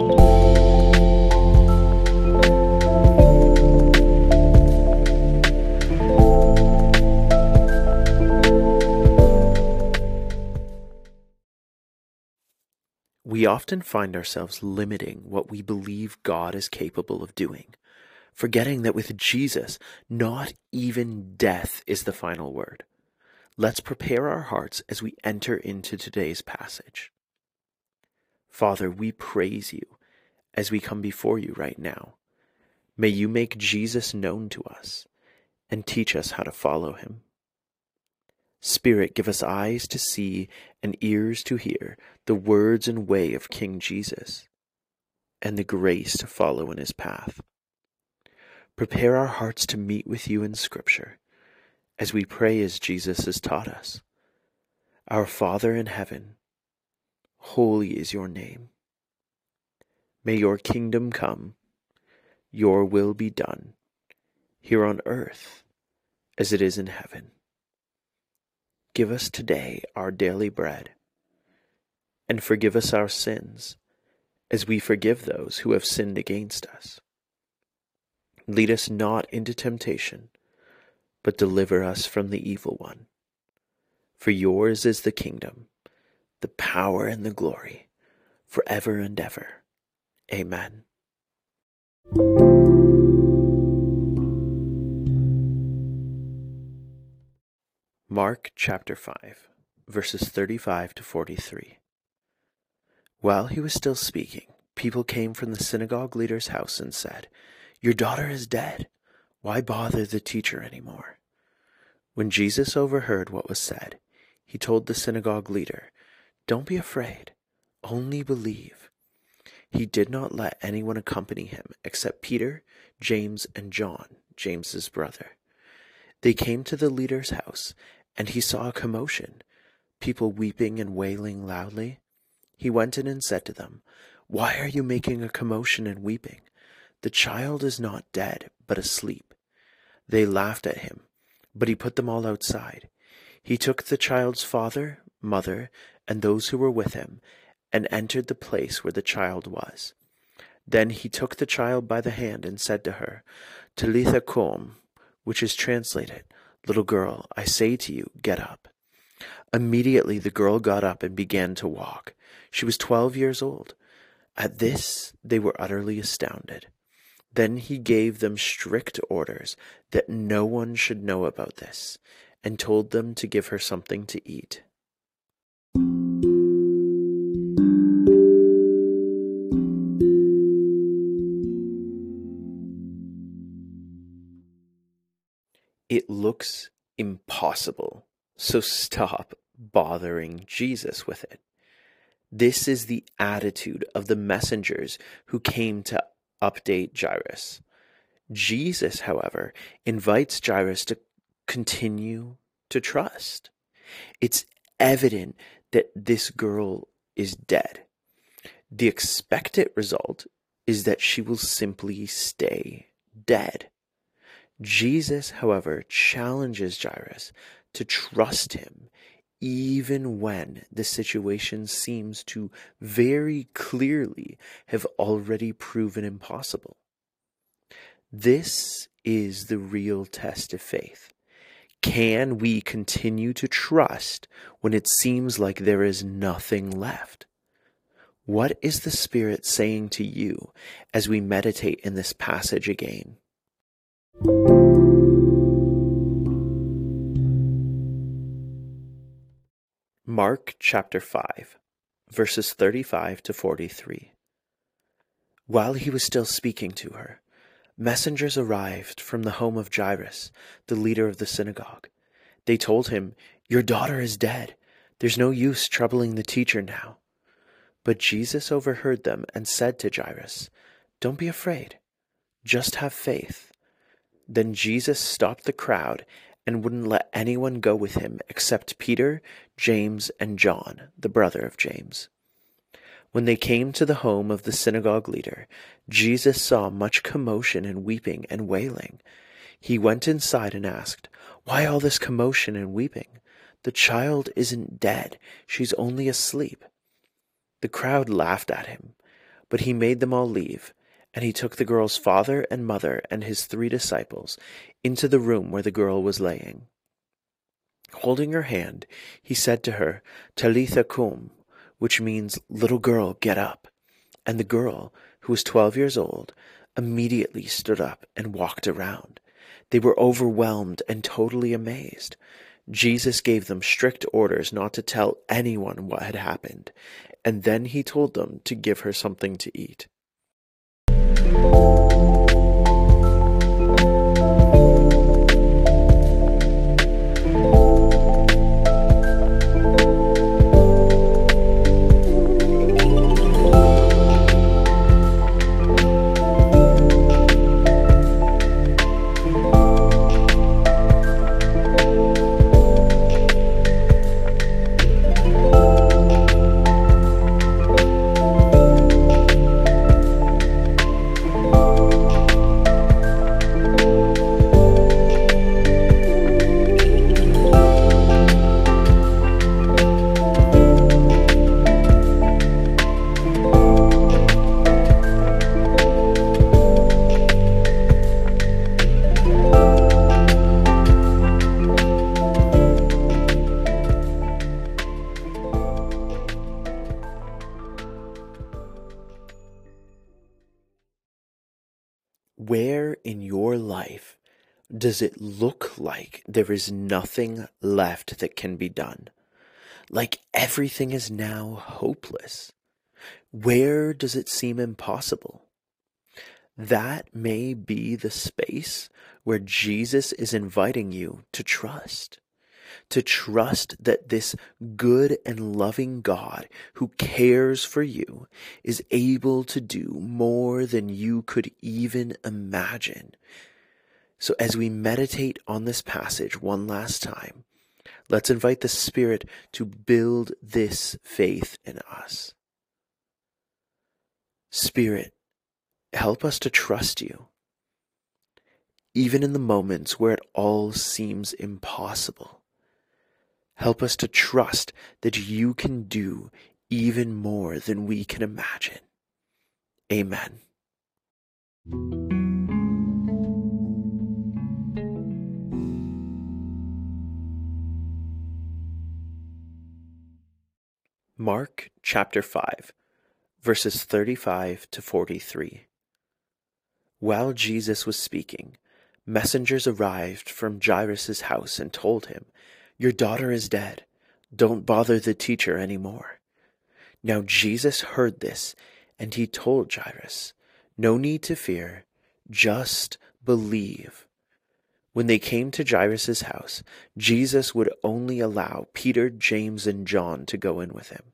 We often find ourselves limiting what we believe God is capable of doing, forgetting that with Jesus, not even death is the final word. Let's prepare our hearts as we enter into today's passage. Father, we praise you as we come before you right now. May you make Jesus known to us and teach us how to follow him. Spirit, give us eyes to see and ears to hear the words and way of King Jesus, and the grace to follow in his path. Prepare our hearts to meet with you in Scripture, as we pray as Jesus has taught us. Our Father in heaven, holy is your name. May your kingdom come, your will be done, here on earth as it is in heaven. Give us today our daily bread, and forgive us our sins, as we forgive those who have sinned against us. Lead us not into temptation, but deliver us from the evil one. For yours is the kingdom, the power, and the glory, forever and ever. Amen. Mark chapter 5, verses 35 to 43. While he was still speaking, people came from the synagogue leader's house and said, Your daughter is dead. Why bother the teacher any more? When Jesus overheard what was said, he told the synagogue leader, Don't be afraid, only believe. He did not let anyone accompany him except Peter, James, and John, James's brother. They came to the leader's house and he saw a commotion, people weeping and wailing loudly. He went in and said to them, Why are you making a commotion and weeping? The child is not dead, but asleep. They laughed at him, but he put them all outside. He took the child's father, mother, and those who were with him, and entered the place where the child was. Then he took the child by the hand and said to her, Talitha cum, which is translated, Little girl, I say to you, get up. Immediately the girl got up and began to walk. She was twelve years old. At this they were utterly astounded. Then he gave them strict orders that no one should know about this, and told them to give her something to eat. It looks impossible, so stop bothering Jesus with it. This is the attitude of the messengers who came to update Jairus. Jesus, however, invites Jairus to continue to trust. It's evident that this girl is dead. The expected result is that she will simply stay dead. Jesus, however, challenges Jairus to trust him even when the situation seems to very clearly have already proven impossible. This is the real test of faith. Can we continue to trust when it seems like there is nothing left? What is the Spirit saying to you as we meditate in this passage again? Mark chapter 5, verses 35 to 43. While he was still speaking to her, messengers arrived from the home of Jairus, the leader of the synagogue. They told him, Your daughter is dead. There's no use troubling the teacher now. But Jesus overheard them and said to Jairus, Don't be afraid, just have faith. Then Jesus stopped the crowd and wouldn't let anyone go with him except Peter, James, and John, the brother of James. When they came to the home of the synagogue leader, Jesus saw much commotion and weeping and wailing. He went inside and asked, Why all this commotion and weeping? The child isn't dead, she's only asleep. The crowd laughed at him, But he made them all leave, and he took the girl's father and mother and his three disciples into the room where the girl was laying. Holding her hand, he said to her, Talitha cum, which means, Little girl, get up. And the girl, who was twelve years old, immediately stood up and walked around. They were overwhelmed and totally amazed. Jesus gave them strict orders not to tell anyone what had happened, and then he told them to give her something to eat. Does it look like there is nothing left that can be done? Like everything is now hopeless? Where does it seem impossible? That may be the space where Jesus is inviting you to trust to trust that this good and loving God who cares for you is able to do more than you could even imagine. So, as we meditate on this passage one last time, let's invite the Spirit to build this faith in us. Spirit, help us to trust you, even in the moments where it all seems impossible. Help us to trust that you can do even more than we can imagine. Amen. Mark chapter 5, verses 35 to 43. While Jesus was speaking, messengers arrived from Jairus' house and told him your daughter is dead. Don't bother the teacher any more. Now Jesus heard this, and he told Jairus, No need to fear, just believe. When they came to Jairus' house, Jesus would only allow Peter, James, and John to go in with him.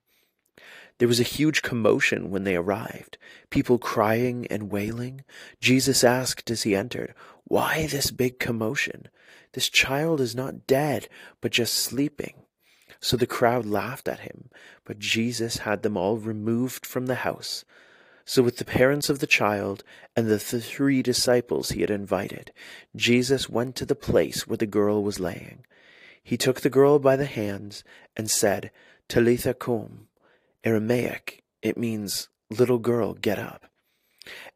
There was a huge commotion when they arrived, people crying and wailing. Jesus asked as he entered, Why this big commotion? This child is not dead, but just sleeping. So the crowd laughed at him, but Jesus had them all removed from the house. So, with the parents of the child and the three disciples he had invited, Jesus went to the place where the girl was laying. He took the girl by the hands and said, Talitha cum. Aramaic, it means, Little girl, get up.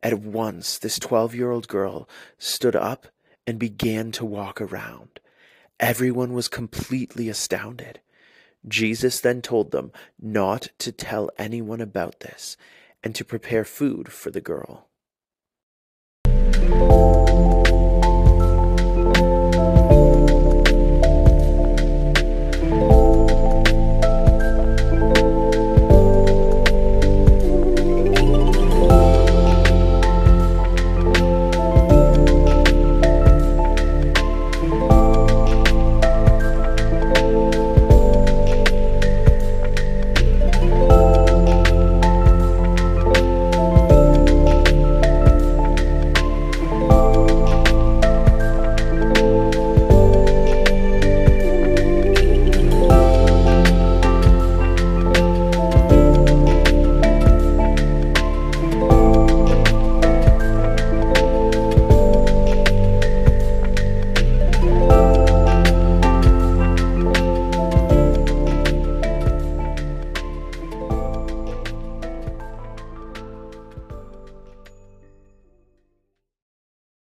At once, this 12 year old girl stood up and began to walk around. Everyone was completely astounded. Jesus then told them not to tell anyone about this and to prepare food for the girl.